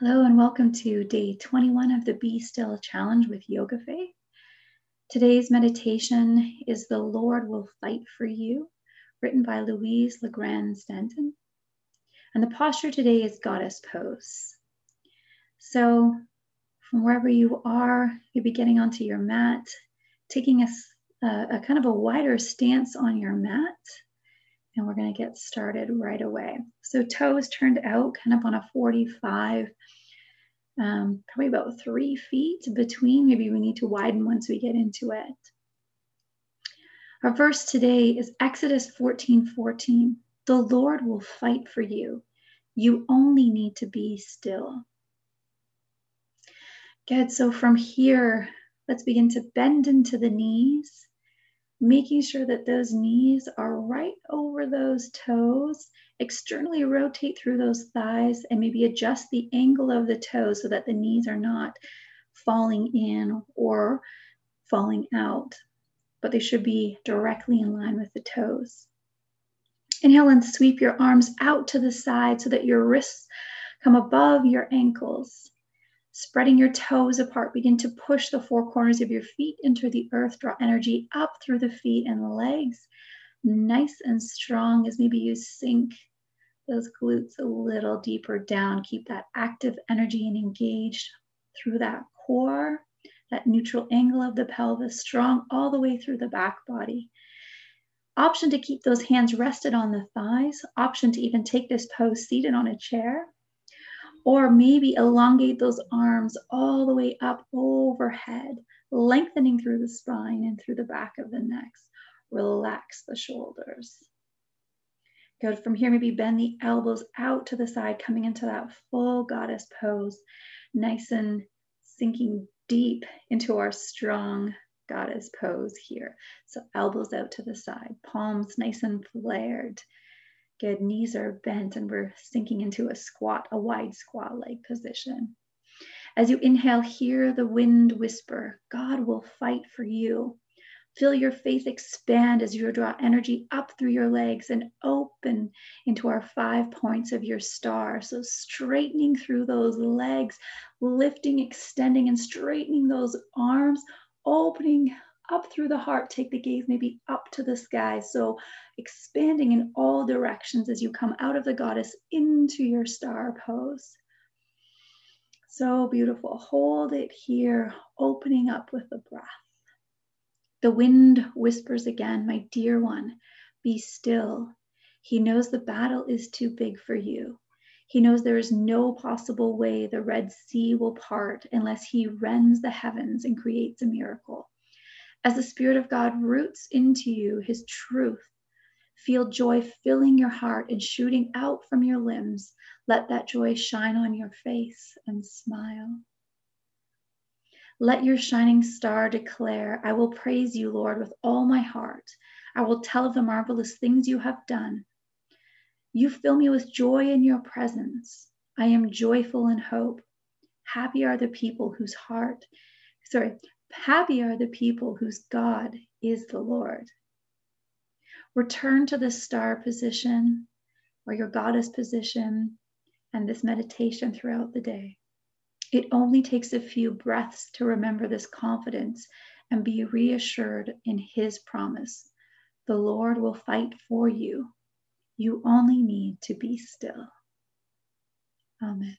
Hello, and welcome to day 21 of the Be Still Challenge with Yoga Faith. Today's meditation is The Lord Will Fight for You, written by Louise LeGrand Stanton. And the posture today is Goddess Pose. So, from wherever you are, you'll be getting onto your mat, taking a, a, a kind of a wider stance on your mat and we're going to get started right away. So toes turned out kind of on a 45, um, probably about three feet between. Maybe we need to widen once we get into it. Our verse today is Exodus 14 14. The Lord will fight for you. You only need to be still. Good. So from here, let's begin to bend into the knees making sure that those knees are right over those toes. Externally rotate through those thighs and maybe adjust the angle of the toes so that the knees are not falling in or falling out, but they should be directly in line with the toes. Inhale and sweep your arms out to the side so that your wrists come above your ankles. Spreading your toes apart, begin to push the four corners of your feet into the earth. Draw energy up through the feet and the legs, nice and strong as maybe you sink those glutes a little deeper down. Keep that active energy and engaged through that core, that neutral angle of the pelvis, strong all the way through the back body. Option to keep those hands rested on the thighs. Option to even take this pose seated on a chair or maybe elongate those arms all the way up overhead, lengthening through the spine and through the back of the neck. Relax the shoulders. Good. From here, maybe bend the elbows out to the side, coming into that full goddess pose, nice and sinking deep into our strong goddess pose here. So elbows out to the side, palms nice and flared. Good. Knees are bent and we're sinking into a squat, a wide squat leg position. As you inhale, hear the wind whisper God will fight for you. Feel your faith expand as you draw energy up through your legs and open into our five points of your star. So, straightening through those legs, lifting, extending, and straightening those arms, opening up through the heart. Take the gaze maybe up to the sky. So expanding in all directions as you come out of the goddess into your star pose. So beautiful. Hold it here, opening up with the breath. The wind whispers again, My dear one, be still. He knows the battle is too big for you. He knows there is no possible way the Red Sea will part unless he rends the heavens and creates a miracle. As the Spirit of God roots into you his truth, feel joy filling your heart and shooting out from your limbs. Let that joy shine on your face and smile. Let your shining star declare, I will praise you, Lord, with all my heart. I will tell of the marvelous things you have done. You fill me with joy in your presence. I am joyful in hope. Happy are the people whose heart, sorry, Happy are the people whose God is the Lord. Return to the star position or your goddess position and this meditation throughout the day. It only takes a few breaths to remember this confidence and be reassured in His promise. The Lord will fight for you. You only need to be still. Amen.